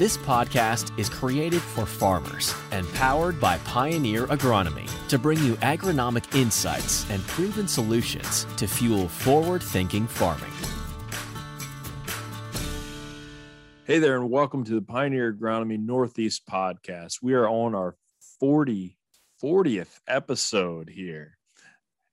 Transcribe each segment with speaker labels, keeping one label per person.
Speaker 1: This podcast is created for farmers and powered by Pioneer Agronomy to bring you agronomic insights and proven solutions to fuel forward thinking farming.
Speaker 2: Hey there, and welcome to the Pioneer Agronomy Northeast podcast. We are on our 40, 40th episode here.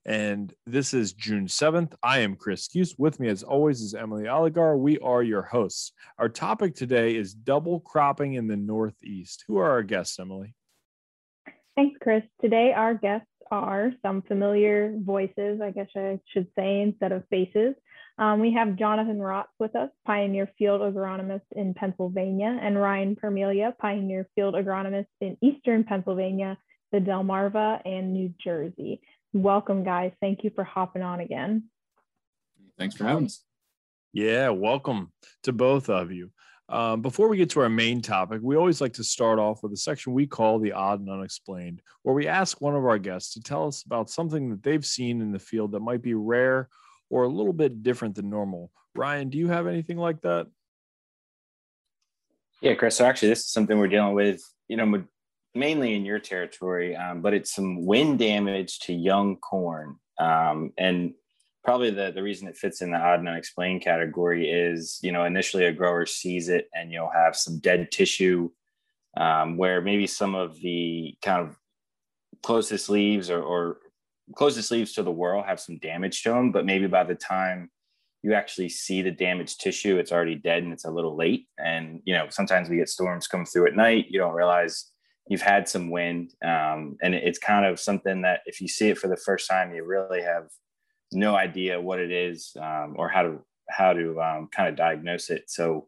Speaker 2: And this is June 7th. I am Chris Cuse. With me, as always, is Emily Oligar. We are your hosts. Our topic today is double cropping in the Northeast. Who are our guests, Emily?
Speaker 3: Thanks, Chris. Today, our guests are some familiar voices, I guess I should say, instead of faces. Um, we have Jonathan Rotz with us, Pioneer Field Agronomist in Pennsylvania, and Ryan Permelia, Pioneer Field Agronomist in Eastern Pennsylvania, the Delmarva, and New Jersey. Welcome, guys. Thank you for hopping on again.
Speaker 4: Thanks for having us.
Speaker 2: Yeah, welcome to both of you. Um, before we get to our main topic, we always like to start off with a section we call the odd and unexplained, where we ask one of our guests to tell us about something that they've seen in the field that might be rare or a little bit different than normal. Ryan, do you have anything like that?
Speaker 5: Yeah, Chris. So actually, this is something we're dealing with, you know, mainly in your territory, um, but it's some wind damage to young corn. Um, and probably the, the reason it fits in the odd and unexplained category is, you know, initially a grower sees it and you'll have some dead tissue um, where maybe some of the kind of closest leaves or, or closest leaves to the whorl have some damage to them, but maybe by the time you actually see the damaged tissue, it's already dead and it's a little late. And, you know, sometimes we get storms come through at night. You don't realize you've had some wind um, and it's kind of something that if you see it for the first time you really have no idea what it is um, or how to how to um, kind of diagnose it. So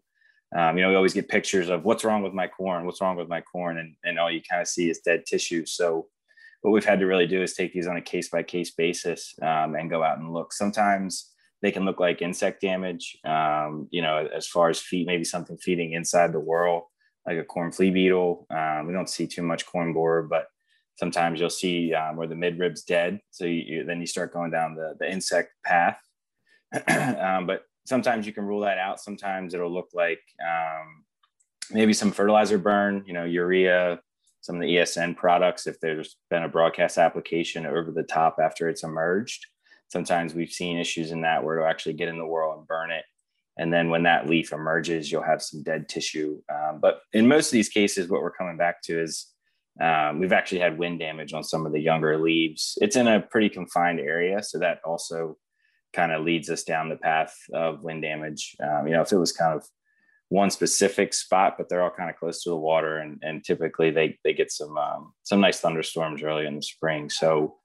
Speaker 5: um, you know we always get pictures of what's wrong with my corn what's wrong with my corn and, and all you kind of see is dead tissue. So what we've had to really do is take these on a case by case basis um, and go out and look. Sometimes they can look like insect damage um, you know as far as feed maybe something feeding inside the whorl like a corn flea beetle. Um, we don't see too much corn borer, but sometimes you'll see um, where the midrib's dead. So you, you, then you start going down the, the insect path. um, but sometimes you can rule that out. Sometimes it'll look like um, maybe some fertilizer burn, you know, urea, some of the ESN products, if there's been a broadcast application over the top after it's emerged. Sometimes we've seen issues in that where it'll actually get in the whorl and burn it. And then when that leaf emerges, you'll have some dead tissue. Um, but in most of these cases, what we're coming back to is um, we've actually had wind damage on some of the younger leaves. It's in a pretty confined area. So that also kind of leads us down the path of wind damage. Um, you know, if it was kind of one specific spot, but they're all kind of close to the water, and, and typically they they get some um, some nice thunderstorms early in the spring. So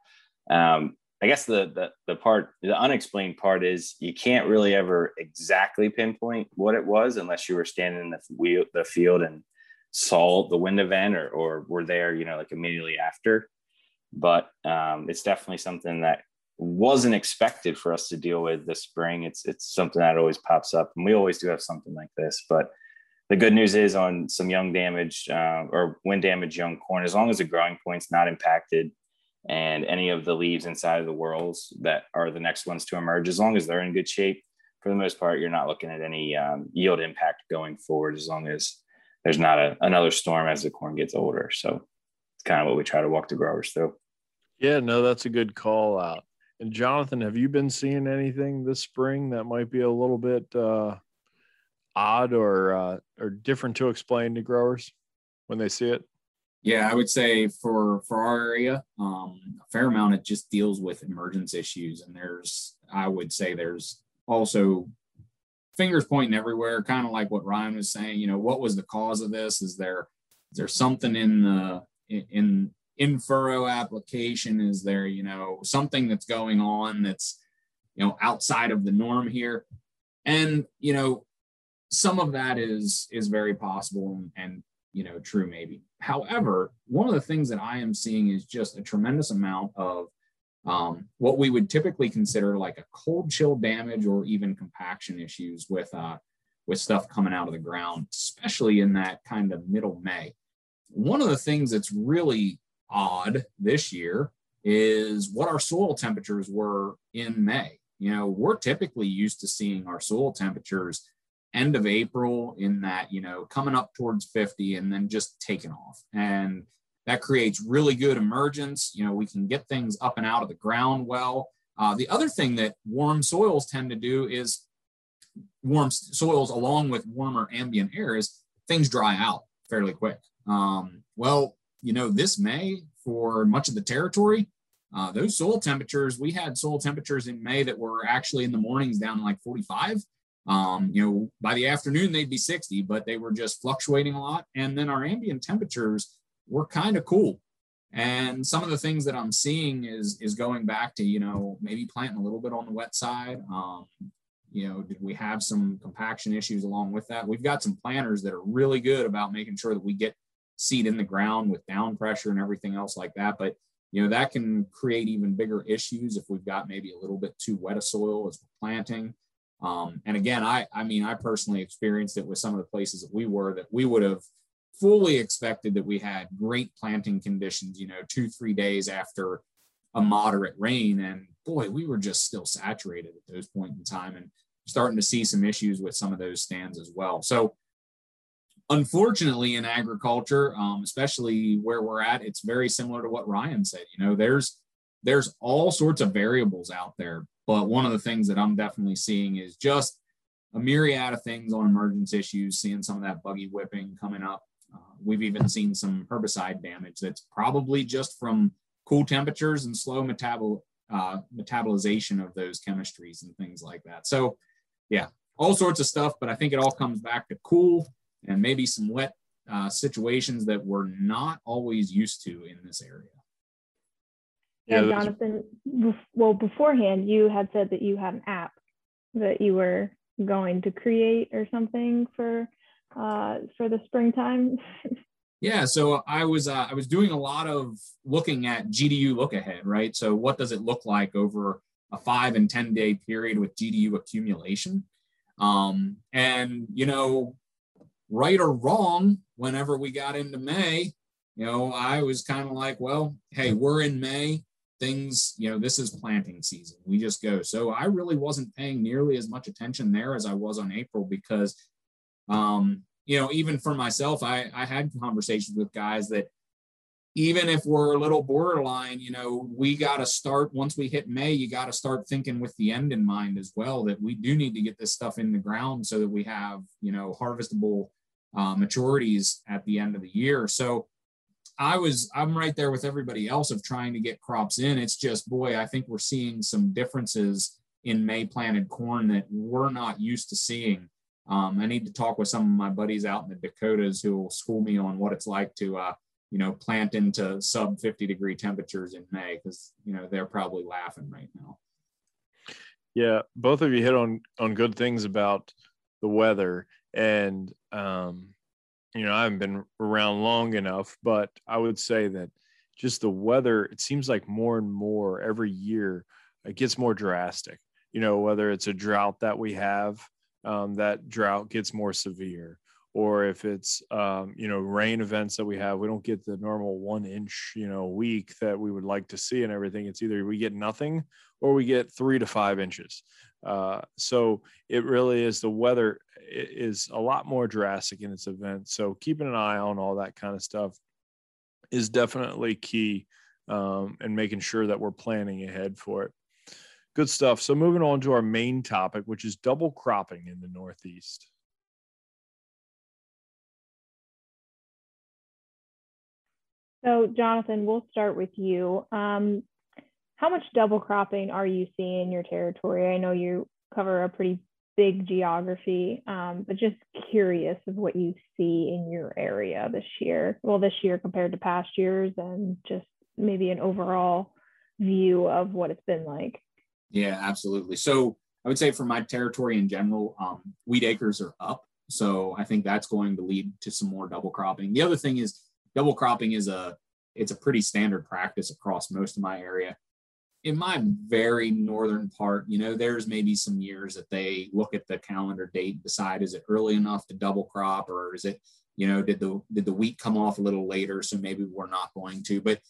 Speaker 5: um, I guess the, the the part the unexplained part is you can't really ever exactly pinpoint what it was unless you were standing in the wheel, the field and saw the wind event or or were there you know like immediately after. But um, it's definitely something that wasn't expected for us to deal with this spring. It's it's something that always pops up, and we always do have something like this. But the good news is on some young damage uh, or wind damage young corn, as long as the growing point's not impacted, and any of the leaves inside of the whorls that are the next ones to emerge, as long as they're in good shape, for the most part, you're not looking at any um, yield impact going forward as long as there's not a, another storm as the corn gets older. So it's kind of what we try to walk the growers through.
Speaker 2: Yeah, no, that's a good call out. And Jonathan, have you been seeing anything this spring that might be a little bit uh, odd or uh, or different to explain to growers when they see it?
Speaker 4: Yeah, I would say for for our area, um, a fair amount it just deals with emergence issues, and there's I would say there's also fingers pointing everywhere, kind of like what Ryan was saying. You know, what was the cause of this? Is there is there something in the in in furrow application? Is there you know something that's going on that's you know outside of the norm here? And you know, some of that is is very possible and, and you know true maybe However, one of the things that I am seeing is just a tremendous amount of um, what we would typically consider like a cold chill damage or even compaction issues with uh, with stuff coming out of the ground, especially in that kind of middle May. One of the things that's really odd this year is what our soil temperatures were in May. You know, we're typically used to seeing our soil temperatures end of April in that, you know, coming up towards 50 and then just taking off. And that creates really good emergence. You know, we can get things up and out of the ground well. Uh, the other thing that warm soils tend to do is warm soils along with warmer ambient air is things dry out fairly quick. Um, well, you know, this May for much of the territory, uh, those soil temperatures, we had soil temperatures in May that were actually in the mornings down like 45. Um, you know, by the afternoon, they'd be 60, but they were just fluctuating a lot. And then our ambient temperatures were kind of cool. And some of the things that I'm seeing is is going back to, you know, maybe planting a little bit on the wet side. Um, you know, did we have some compaction issues along with that? We've got some planters that are really good about making sure that we get seed in the ground with down pressure and everything else like that. But you know that can create even bigger issues if we've got maybe a little bit too wet a soil as we're planting. Um, and again, I I mean I personally experienced it with some of the places that we were that we would have fully expected that we had great planting conditions. You know, two three days after a moderate rain, and boy, we were just still saturated at those points in time, and starting to see some issues with some of those stands as well. So unfortunately in agriculture um, especially where we're at it's very similar to what ryan said you know there's there's all sorts of variables out there but one of the things that i'm definitely seeing is just a myriad of things on emergence issues seeing some of that buggy whipping coming up uh, we've even seen some herbicide damage that's probably just from cool temperatures and slow metabol, uh, metabolization of those chemistries and things like that so yeah all sorts of stuff but i think it all comes back to cool and maybe some wet uh, situations that we're not always used to in this area.
Speaker 3: Yeah, yeah Jonathan, well, beforehand, you had said that you had an app that you were going to create or something for uh, for the springtime.
Speaker 4: yeah, so I was uh, I was doing a lot of looking at GDU look ahead, right? So what does it look like over a five and ten day period with GDU accumulation? Um, and you know, right or wrong, whenever we got into May, you know, I was kind of like, well, hey, we're in May. Things, you know, this is planting season. We just go. So I really wasn't paying nearly as much attention there as I was on April because, um, you know, even for myself, I, I had conversations with guys that even if we're a little borderline, you know, we got to start once we hit May, you got to start thinking with the end in mind as well that we do need to get this stuff in the ground so that we have, you know, harvestable uh, maturities at the end of the year. So I was, I'm right there with everybody else of trying to get crops in. It's just, boy, I think we're seeing some differences in May planted corn that we're not used to seeing. Um, I need to talk with some of my buddies out in the Dakotas who will school me on what it's like to, uh, you know, plant into sub 50 degree temperatures in May because, you know, they're probably laughing right now.
Speaker 2: Yeah, both of you hit on on good things about the weather and um, you know i haven't been around long enough but i would say that just the weather it seems like more and more every year it gets more drastic. You know whether it's a drought that we have um, that drought gets more severe or if it's um, you know rain events that we have we don't get the normal one inch you know week that we would like to see and everything. It's either we get nothing or we get three to five inches. Uh, so it really is the weather is a lot more drastic in its event. So keeping an eye on all that kind of stuff is definitely key um, and making sure that we're planning ahead for it. Good stuff. So moving on to our main topic, which is double cropping in the Northeast.
Speaker 3: So, Jonathan, we'll start with you. Um, how much double cropping are you seeing in your territory? I know you cover a pretty big geography, um, but just curious of what you see in your area this year. Well, this year compared to past years, and just maybe an overall view of what it's been like.
Speaker 4: Yeah, absolutely. So I would say for my territory in general, um, wheat acres are up. So I think that's going to lead to some more double cropping. The other thing is double cropping is a it's a pretty standard practice across most of my area in my very northern part, you know, there's maybe some years that they look at the calendar date decide is it early enough to double crop or is it, you know, did the did the wheat come off a little later, so maybe we're not going to. But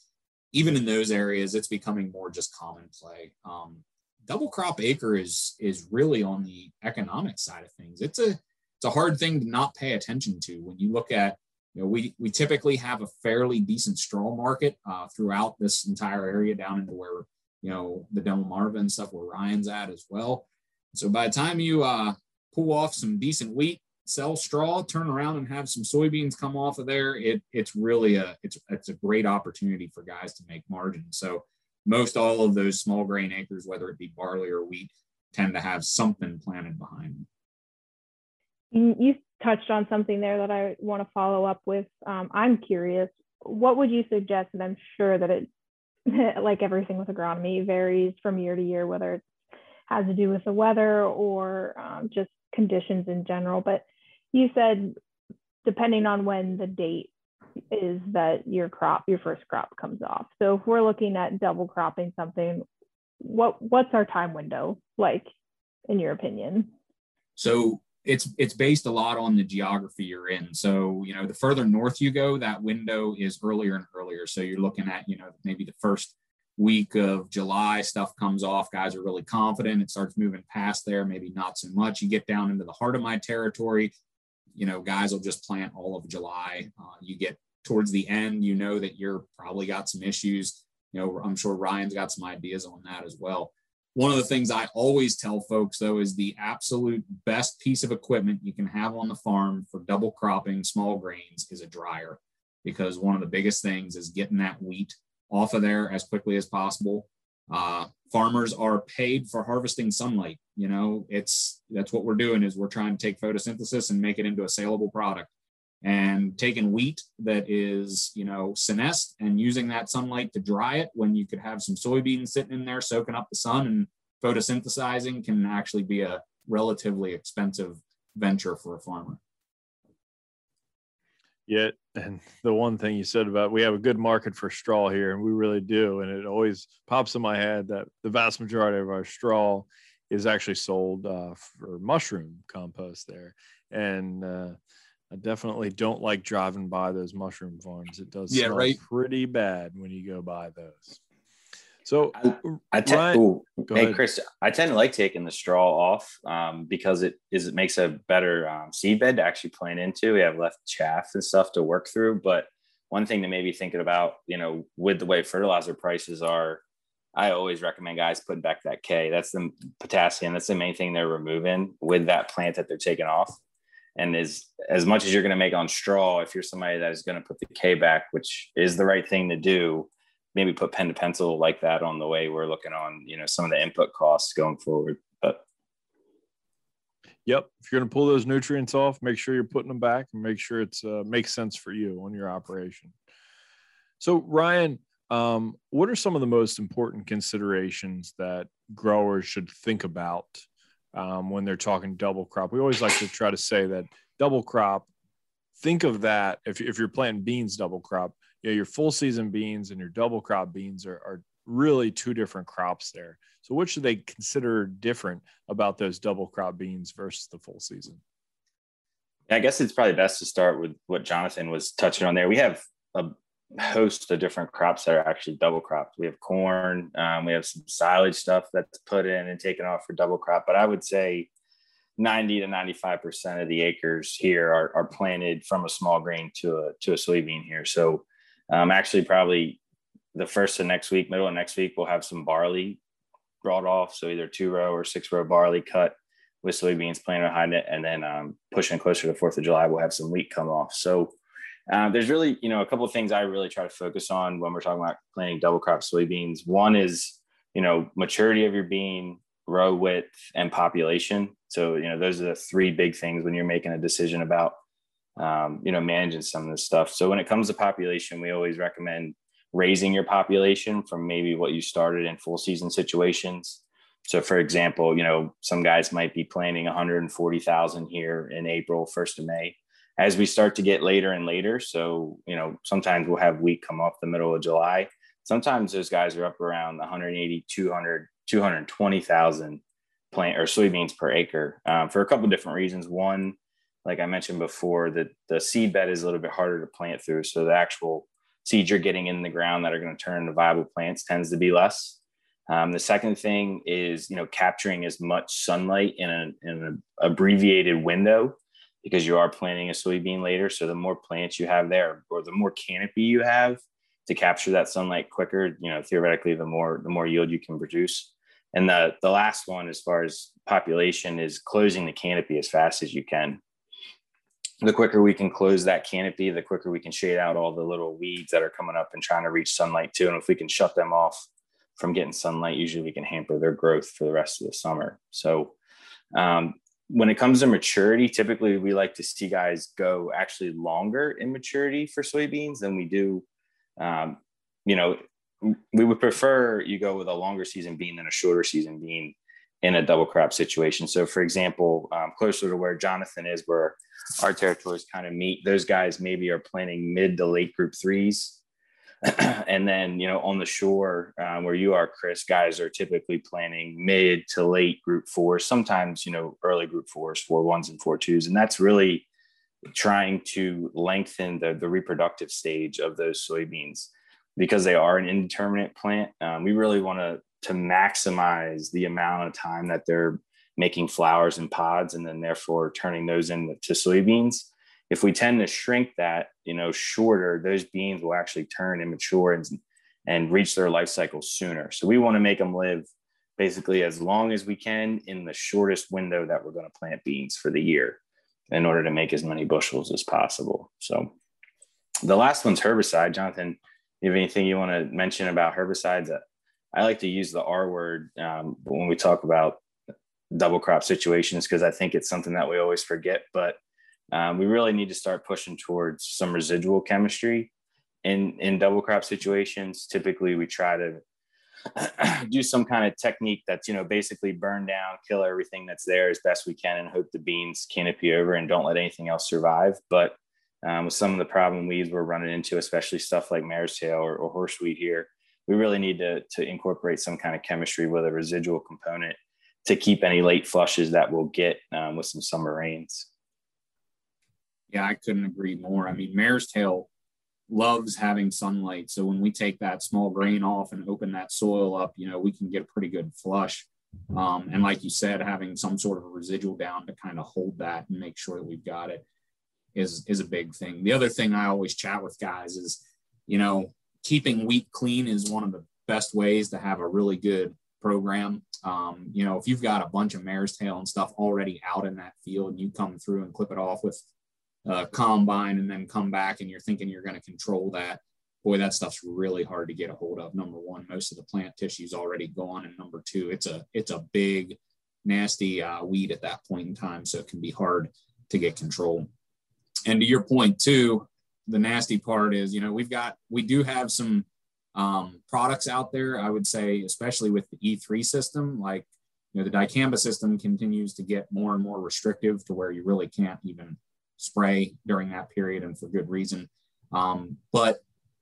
Speaker 4: even in those areas, it's becoming more just common play. Um, double crop acre is is really on the economic side of things. It's a it's it's a hard thing to not pay attention to when you look at you know we we typically have a fairly decent straw market uh, throughout this entire area down into where you know the Delmarva Marvin stuff where Ryan's at as well. So by the time you uh, pull off some decent wheat, sell straw, turn around and have some soybeans come off of there, it it's really a it's it's a great opportunity for guys to make margin. So most all of those small grain acres, whether it be barley or wheat, tend to have something planted behind them.
Speaker 3: You touched on something there that I want to follow up with. Um, I'm curious, what would you suggest? And I'm sure that it, like everything with agronomy, varies from year to year, whether it has to do with the weather or um, just conditions in general. But you said, depending on when the date is that your crop, your first crop comes off. So if we're looking at double cropping something, what what's our time window like, in your opinion?
Speaker 4: So it's it's based a lot on the geography you're in. So you know, the further north you go, that window is earlier and earlier. So you're looking at you know maybe the first week of July, stuff comes off. Guys are really confident. It starts moving past there. Maybe not so much. You get down into the heart of my territory. You know, guys will just plant all of July. Uh, you get towards the end, you know that you're probably got some issues. You know, I'm sure Ryan's got some ideas on that as well. One of the things I always tell folks, though, is the absolute best piece of equipment you can have on the farm for double cropping small grains is a dryer, because one of the biggest things is getting that wheat off of there as quickly as possible. Uh, farmers are paid for harvesting sunlight. You know, it's that's what we're doing is we're trying to take photosynthesis and make it into a saleable product and taking wheat that is, you know, senesced and using that sunlight to dry it when you could have some soybeans sitting in there soaking up the sun and photosynthesizing can actually be a relatively expensive venture for a farmer.
Speaker 2: Yet, and the one thing you said about we have a good market for straw here, and we really do. And it always pops in my head that the vast majority of our straw is actually sold uh, for mushroom compost there. And uh, I definitely don't like driving by those mushroom farms. It does yeah, right. pretty bad when you go by those. So
Speaker 5: I, I tend, Ryan, ooh, hey ahead. Chris, I tend to like taking the straw off um, because it is it makes a better um, seed bed to actually plant into. We have left chaff and stuff to work through. But one thing to maybe thinking about, you know, with the way fertilizer prices are, I always recommend guys putting back that K. That's the potassium. That's the main thing they're removing with that plant that they're taking off and as as much as you're going to make on straw if you're somebody that is going to put the k back which is the right thing to do maybe put pen to pencil like that on the way we're looking on you know some of the input costs going forward but.
Speaker 2: Yep. If you're going to pull those nutrients off make sure you're putting them back and make sure it's uh, makes sense for you on your operation. So ryan um, what are some of the most important considerations that growers should think about um, when they're talking double crop. We always like to try to say that double crop, think of that if, if you're planting beans double crop, you know, your full season beans and your double crop beans are, are really two different crops there. So what should they consider different about those double crop beans versus the full season?
Speaker 5: I guess it's probably best to start with what Jonathan was touching on there. We have a host of different crops that are actually double cropped. We have corn, um, we have some silage stuff that's put in and taken off for double crop. But I would say 90 to 95% of the acres here are, are planted from a small grain to a, to a soybean here. So um, actually probably the first of next week, middle of next week, we'll have some barley brought off. So either two row or six row barley cut with soybeans planted behind it. And then um, pushing closer to 4th of July, we'll have some wheat come off. So uh, there's really, you know, a couple of things I really try to focus on when we're talking about planting double crop soybeans. One is, you know, maturity of your bean, row width, and population. So, you know, those are the three big things when you're making a decision about, um, you know, managing some of this stuff. So when it comes to population, we always recommend raising your population from maybe what you started in full season situations. So, for example, you know, some guys might be planting 140,000 here in April, 1st of May as we start to get later and later, so you know, sometimes we'll have wheat come off the middle of July. Sometimes those guys are up around 180, 200, 220,000 plant or soybeans per acre um, for a couple different reasons. One, like I mentioned before, that the seed bed is a little bit harder to plant through. So the actual seeds you're getting in the ground that are going to turn into viable plants tends to be less. Um, the second thing is, you know, capturing as much sunlight in, a, in an abbreviated window because you are planting a soybean later. So the more plants you have there, or the more canopy you have to capture that sunlight quicker, you know, theoretically, the more the more yield you can produce. And the the last one, as far as population, is closing the canopy as fast as you can. The quicker we can close that canopy, the quicker we can shade out all the little weeds that are coming up and trying to reach sunlight too. And if we can shut them off from getting sunlight, usually we can hamper their growth for the rest of the summer. So um, when it comes to maturity, typically we like to see guys go actually longer in maturity for soybeans than we do. Um, you know, we would prefer you go with a longer season bean than a shorter season bean in a double crop situation. So, for example, um, closer to where Jonathan is, where our territories kind of meet, those guys maybe are planning mid to late group threes and then you know on the shore uh, where you are chris guys are typically planning mid to late group fours sometimes you know early group fours four ones and four twos. And that's really trying to lengthen the, the reproductive stage of those soybeans because they are an indeterminate plant. Um, we really want to to maximize the amount of time that they're making flowers and pods and then therefore turning those into soybeans if we tend to shrink that, you know, shorter, those beans will actually turn and mature and, and reach their life cycle sooner. So we want to make them live basically as long as we can in the shortest window that we're going to plant beans for the year in order to make as many bushels as possible. So the last one's herbicide. Jonathan, you have anything you want to mention about herbicides? I like to use the R word um, when we talk about double crop situations because I think it's something that we always forget. But um, we really need to start pushing towards some residual chemistry in in double crop situations. Typically, we try to do some kind of technique that's you know basically burn down, kill everything that's there as best we can, and hope the beans canopy over and don't let anything else survive. But um, with some of the problem weeds we're running into, especially stuff like mare's tail or, or horseweed here, we really need to, to incorporate some kind of chemistry with a residual component to keep any late flushes that we'll get um, with some summer rains.
Speaker 4: Yeah, I couldn't agree more. I mean, mare's tail loves having sunlight. So when we take that small grain off and open that soil up, you know, we can get a pretty good flush. Um, and like you said, having some sort of a residual down to kind of hold that and make sure that we've got it is is a big thing. The other thing I always chat with guys is, you know, keeping wheat clean is one of the best ways to have a really good program. Um, you know, if you've got a bunch of mare's tail and stuff already out in that field and you come through and clip it off with uh, combine and then come back and you're thinking you're going to control that boy that stuff's really hard to get a hold of. Number one most of the plant tissue's already gone and number two it's a it's a big nasty uh, weed at that point in time so it can be hard to get control. And to your point too the nasty part is you know we've got we do have some um, products out there i would say especially with the e3 system like you know the dicamba system continues to get more and more restrictive to where you really can't even spray during that period and for good reason. Um, but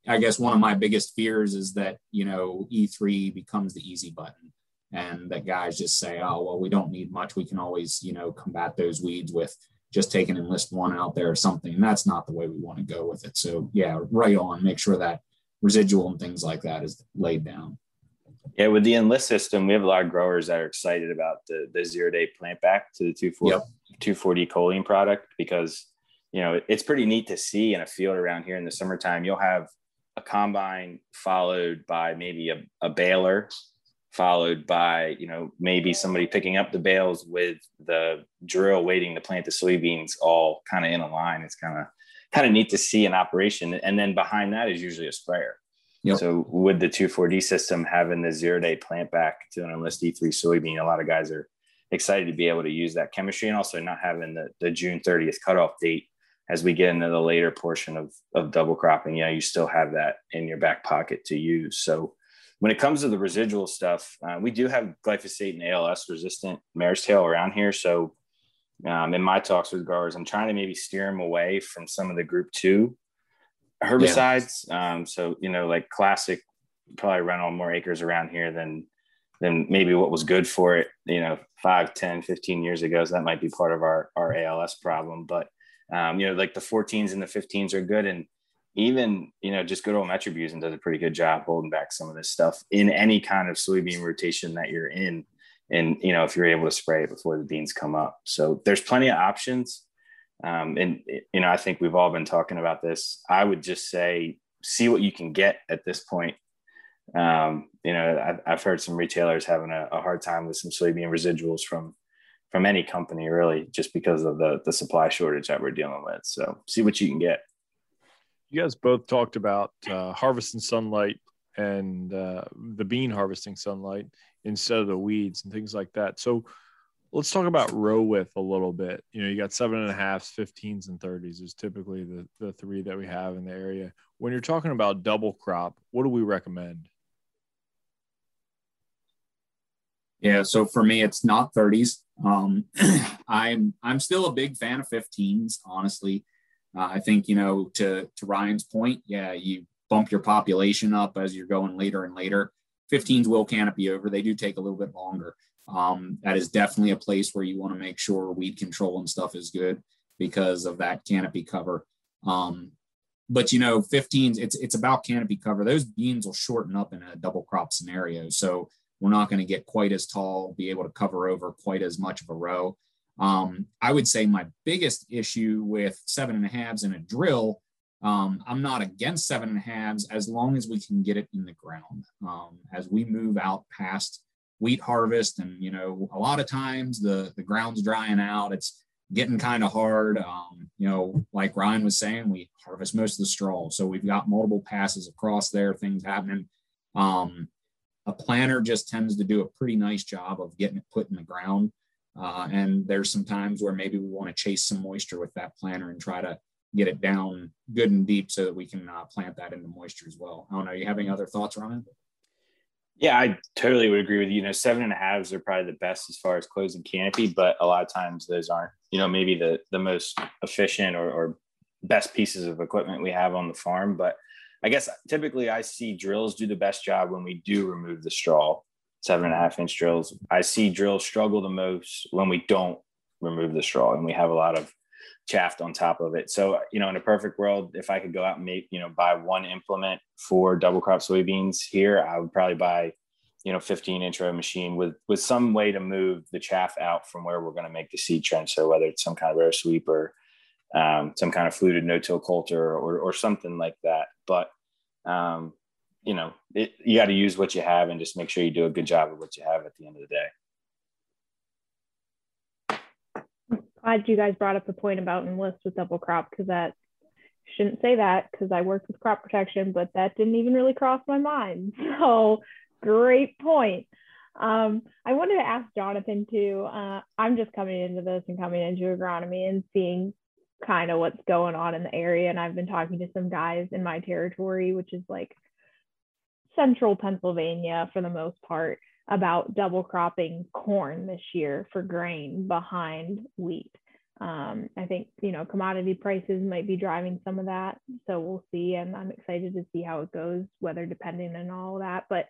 Speaker 4: I guess one of my biggest fears is that, you know, E3 becomes the easy button and that guys just say, oh, well, we don't need much. We can always, you know, combat those weeds with just taking enlist one out there or something. And that's not the way we want to go with it. So, yeah, right on, make sure that residual and things like that is laid down.
Speaker 5: Yeah, with the enlist system, we have a lot of growers that are excited about the, the zero day plant back to the 240, yep. 240 choline product because you know it's pretty neat to see in a field around here in the summertime. You'll have a combine followed by maybe a, a baler, followed by you know maybe somebody picking up the bales with the drill waiting to plant the soybeans all kind of in a line. It's kind of kind of neat to see an operation. And then behind that is usually a sprayer. Yep. So with the 2,4-D system having the zero day plant back to an enlist E3 soybean, a lot of guys are excited to be able to use that chemistry and also not having the, the June 30th cutoff date as we get into the later portion of, of double cropping. Yeah, you still have that in your back pocket to use. So when it comes to the residual stuff, uh, we do have glyphosate and ALS resistant mare's tail around here. So um, in my talks with growers, I'm trying to maybe steer them away from some of the group two herbicides. Yeah. Um, so, you know, like classic, probably run on more acres around here than than maybe what was good for it, you know, 5, 10, 15 years ago. So that might be part of our, our ALS problem. But, um, you know, like the 14s and the 15s are good. And even, you know, just good old Metribuzin does a pretty good job holding back some of this stuff in any kind of soybean rotation that you're in. And, you know, if you're able to spray it before the beans come up. So there's plenty of options. Um, and you know, I think we've all been talking about this. I would just say, see what you can get at this point. Um, you know, I've, I've, heard some retailers having a, a, hard time with some soybean residuals from from any company, really, just because of the the supply shortage that we're dealing with. So, see what you can get.
Speaker 2: You guys both talked about uh, harvesting sunlight and uh, the bean harvesting sunlight instead of the weeds and things like that. So let's talk about row width a little bit. You know, you got seven and a halfs, 15s, and 30s is typically the, the three that we have in the area. When you're talking about double crop, what do we recommend?
Speaker 4: Yeah, so for me, it's not 30s. Um, I'm I'm still a big fan of 15s, honestly. Uh, I think you know to to Ryan's point, yeah, you bump your population up as you're going later and later. 15s will canopy over. They do take a little bit longer. Um, that is definitely a place where you want to make sure weed control and stuff is good because of that canopy cover. Um, but you know, 15s, it's it's about canopy cover. Those beans will shorten up in a double crop scenario. So we're not going to get quite as tall, be able to cover over quite as much of a row. Um, I would say my biggest issue with seven and a halves in a drill um, I'm not against seven and a halves as long as we can get it in the ground. Um, as we move out past wheat harvest, and you know, a lot of times the the ground's drying out. It's getting kind of hard. Um, you know, like Ryan was saying, we harvest most of the straw, so we've got multiple passes across there, things happening. Um, a planter just tends to do a pretty nice job of getting it put in the ground. Uh, and there's some times where maybe we want to chase some moisture with that planter and try to get it down good and deep so that we can uh, plant that into moisture as well. I don't know. You have any other thoughts, Ryan?
Speaker 5: Yeah, I totally would agree with you. You know, seven and a halves are probably the best as far as closing canopy, but a lot of times those aren't, you know, maybe the the most efficient or, or best pieces of equipment we have on the farm. But I guess typically I see drills do the best job when we do remove the straw, seven and a half inch drills. I see drills struggle the most when we don't remove the straw and we have a lot of chaff on top of it. So, you know, in a perfect world, if I could go out and make, you know, buy one implement for double crop soybeans here, I would probably buy, you know, 15 inch row machine with with some way to move the chaff out from where we're going to make the seed trench. So whether it's some kind of air sweep or um, some kind of fluted no-till coulter or, or something like that. But um, you know, it, you got to use what you have and just make sure you do a good job of what you have at the end of the day.
Speaker 3: glad you guys brought up the point about enlist with double crop because that shouldn't say that because I worked with crop protection, but that didn't even really cross my mind. So great point. Um, I wanted to ask Jonathan too. Uh, I'm just coming into this and coming into agronomy and seeing kind of what's going on in the area. And I've been talking to some guys in my territory, which is like central Pennsylvania for the most part about double cropping corn this year for grain behind wheat. Um, I think you know commodity prices might be driving some of that, so we'll see. And I'm excited to see how it goes, weather depending and all that. But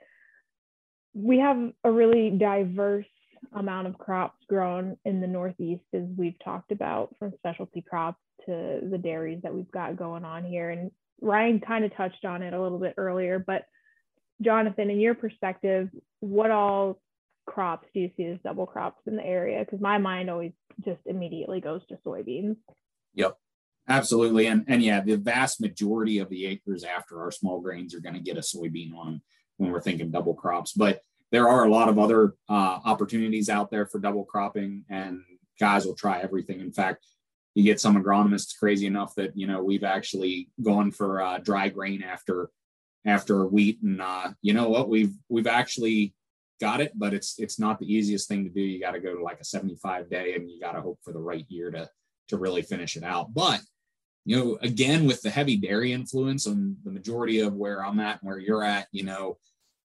Speaker 3: we have a really diverse amount of crops grown in the Northeast, as we've talked about, from specialty crops to the dairies that we've got going on here. And Ryan kind of touched on it a little bit earlier, but Jonathan, in your perspective, what all crops do you see as double crops in the area? Because my mind always just immediately goes to soybeans.
Speaker 4: Yep, absolutely. And and yeah, the vast majority of the acres after our small grains are going to get a soybean on when we're thinking double crops. But there are a lot of other uh, opportunities out there for double cropping, and guys will try everything. In fact, you get some agronomists crazy enough that you know we've actually gone for uh, dry grain after after wheat and uh, you know what? We've we've actually got it but it's it's not the easiest thing to do. You got to go to like a 75 day and you got to hope for the right year to to really finish it out. But you know again with the heavy dairy influence on the majority of where i'm at and where you're at you know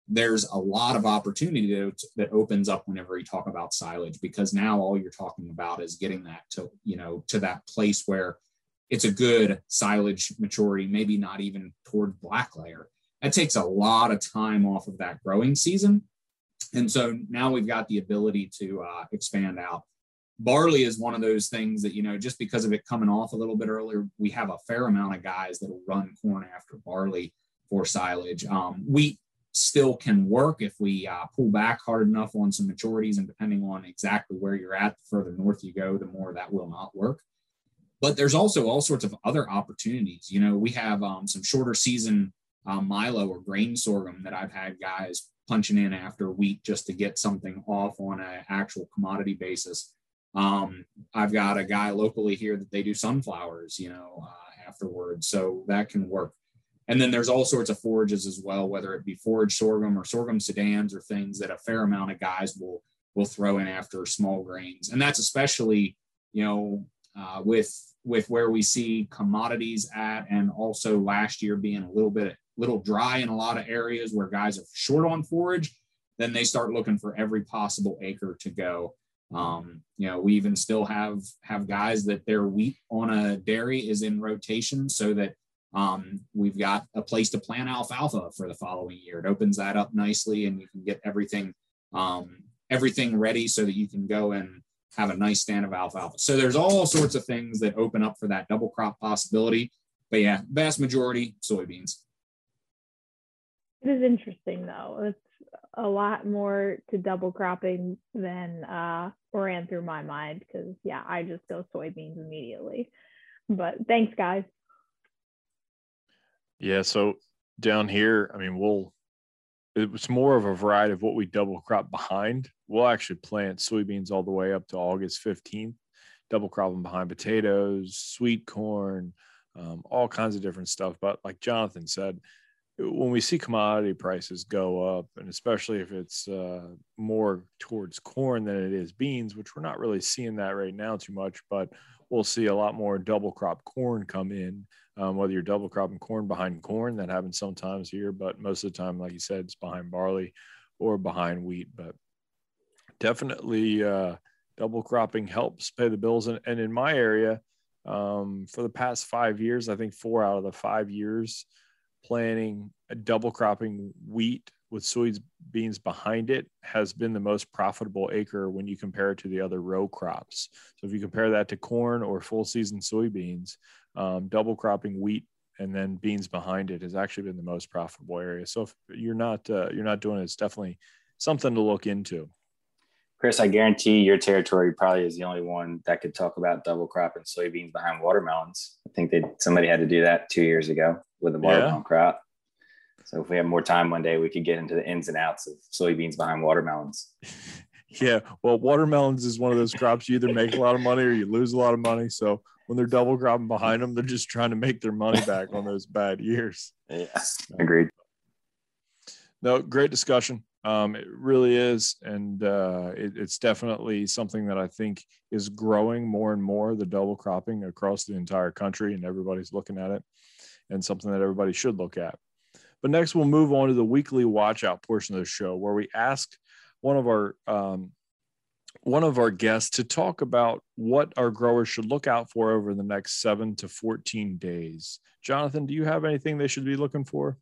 Speaker 4: there's a lot of opportunity to, that opens up whenever you talk about silage because now all you're talking about is getting that to you know to that place where it's a good silage maturity maybe not even toward black layer that takes a lot of time off of that growing season. And so now we've got the ability to uh, expand out. Barley is one of those things that, you know, just because of it coming off a little bit earlier, we have a fair amount of guys that will run corn after barley for silage. Um, wheat still can work if we uh, pull back hard enough on some maturities, and depending on exactly where you're at, the further north you go, the more that will not work. but there's also all sorts of other opportunities. You know, we have um, some shorter season um, Milo or grain sorghum that I've had guys punching in after wheat just to get something off on an actual commodity basis. Um, I've got a guy locally here that they do sunflowers, you know, uh, afterwards. So that can work. And then there's all sorts of forages as well, whether it be forage sorghum or sorghum sudans or things that a fair amount of guys will will throw in after small grains. And that's especially, you know, uh, with with where we see commodities at, and also last year being a little bit little dry in a lot of areas where guys are short on forage, then they start looking for every possible acre to go. Um, you know, we even still have have guys that their wheat on a dairy is in rotation so that um, we've got a place to plant alfalfa for the following year. It opens that up nicely, and you can get everything um, everything ready so that you can go and have a nice stand of alfalfa. So there's all sorts of things that open up for that double crop possibility. But yeah, vast majority soybeans.
Speaker 3: It is interesting though. It's a lot more to double cropping than uh, ran through my mind because yeah, I just go soybeans immediately. But thanks, guys.
Speaker 2: Yeah, so down here, I mean, we'll it's more of a variety of what we double crop behind. We'll actually plant soybeans all the way up to August 15th, double crop them behind potatoes, sweet corn, um, all kinds of different stuff. But like Jonathan said, when we see commodity prices go up, and especially if it's uh, more towards corn than it is beans, which we're not really seeing that right now too much, but we'll see a lot more double crop corn come in. Um, whether you're double cropping corn behind corn, that happens sometimes here, but most of the time, like you said, it's behind barley or behind wheat. But definitely, uh, double cropping helps pay the bills. And, and in my area, um, for the past five years, I think four out of the five years, planning double cropping wheat with soybeans behind it has been the most profitable acre when you compare it to the other row crops. So if you compare that to corn or full season soybeans, um, double cropping wheat and then beans behind it has actually been the most profitable area. So if you're not uh, you're not doing it, it's definitely something to look into.
Speaker 5: Chris, I guarantee your territory probably is the only one that could talk about double cropping soybeans behind watermelons. I think they somebody had to do that two years ago with a watermelon yeah. crop. So if we have more time one day, we could get into the ins and outs of soybeans behind watermelons.
Speaker 2: yeah, well, watermelons is one of those crops you either make a lot of money or you lose a lot of money. So when they're double cropping behind them, they're just trying to make their money back on those bad years.
Speaker 5: Yeah, agreed.
Speaker 2: No, great discussion. Um, it really is, and uh, it, it's definitely something that I think is growing more and more. The double cropping across the entire country, and everybody's looking at it, and something that everybody should look at. But next, we'll move on to the weekly watch out portion of the show, where we ask one of our um, one of our guests to talk about what our growers should look out for over the next seven to 14 days. Jonathan, do you have anything they should be looking for?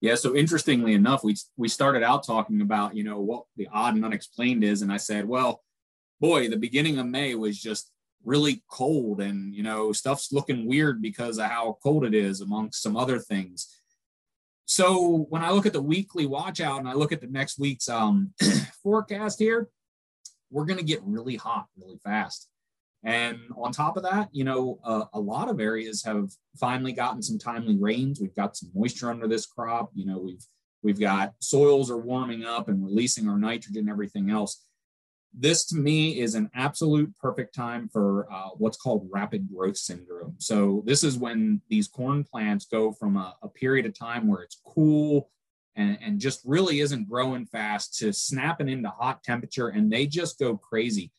Speaker 4: Yeah. So interestingly enough, we we started out talking about you know what the odd and unexplained is, and I said, well, boy, the beginning of May was just really cold, and you know stuff's looking weird because of how cold it is, amongst some other things. So when I look at the weekly watch out and I look at the next week's um, forecast here, we're going to get really hot really fast. And on top of that, you know, uh, a lot of areas have finally gotten some timely rains. We've got some moisture under this crop. You know, we've we've got soils are warming up and releasing our nitrogen, everything else. This to me is an absolute perfect time for uh, what's called rapid growth syndrome. So this is when these corn plants go from a, a period of time where it's cool and, and just really isn't growing fast to snapping into hot temperature and they just go crazy.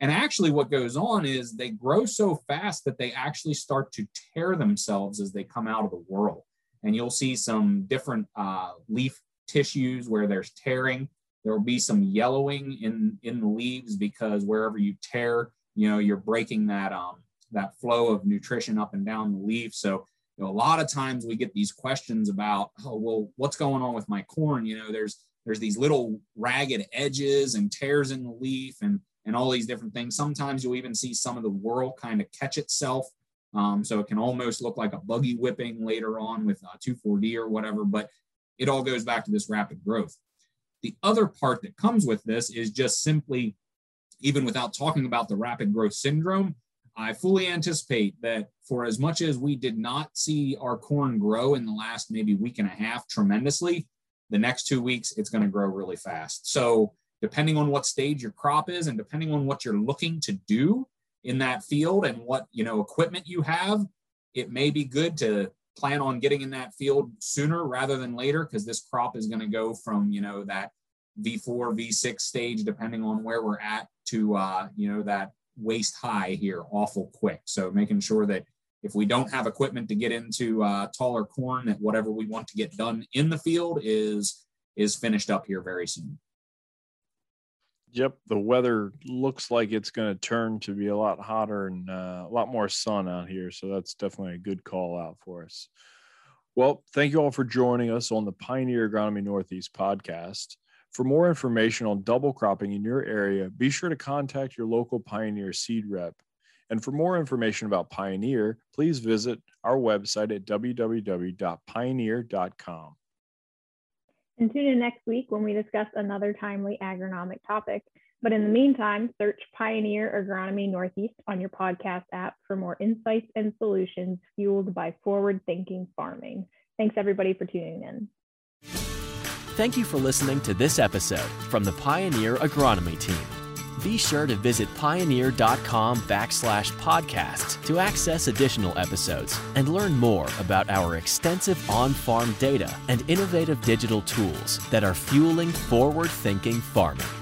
Speaker 4: And actually, what goes on is they grow so fast that they actually start to tear themselves as they come out of the whorl. And you'll see some different uh, leaf tissues where there's tearing. There will be some yellowing in in the leaves because wherever you tear, you know, you're breaking that um, that flow of nutrition up and down the leaf. So you know, a lot of times we get these questions about, oh, well, what's going on with my corn? You know, there's there's these little ragged edges and tears in the leaf and and all these different things. Sometimes you'll even see some of the whorl kind of catch itself. Um, so it can almost look like a buggy whipping later on with uh, 2,4-D or whatever, but it all goes back to this rapid growth. The other part that comes with this is just simply, even without talking about the rapid growth syndrome, I fully anticipate that for as much as we did not see our corn grow in the last maybe week and a half tremendously, the next two weeks it's going to grow really fast. So, depending on what stage your crop is and depending on what you're looking to do in that field and what you know equipment you have, it may be good to plan on getting in that field sooner rather than later because this crop is going to go from you know that V4, V6 stage, depending on where we're at, to uh, you know that waist high here awful quick. So making sure that if we don't have equipment to get into uh, taller corn, that whatever we want to get done in the field is is finished up here very soon.
Speaker 2: Yep, the weather looks like it's going to turn to be a lot hotter and uh, a lot more sun out here. So that's definitely a good call out for us. Well, thank you all for joining us on the Pioneer Agronomy Northeast podcast. For more information on double cropping in your area, be sure to contact your local Pioneer seed rep. And for more information about Pioneer, please visit our website at www.pioneer.com.
Speaker 3: And tune in next week when we discuss another timely agronomic topic. But in the meantime, search Pioneer Agronomy Northeast on your podcast app for more insights and solutions fueled by forward thinking farming. Thanks everybody for tuning in.
Speaker 1: Thank you for listening to this episode from the Pioneer Agronomy Team. Be sure to visit pioneer.com backslash podcasts to access additional episodes and learn more about our extensive on farm data and innovative digital tools that are fueling forward thinking farming.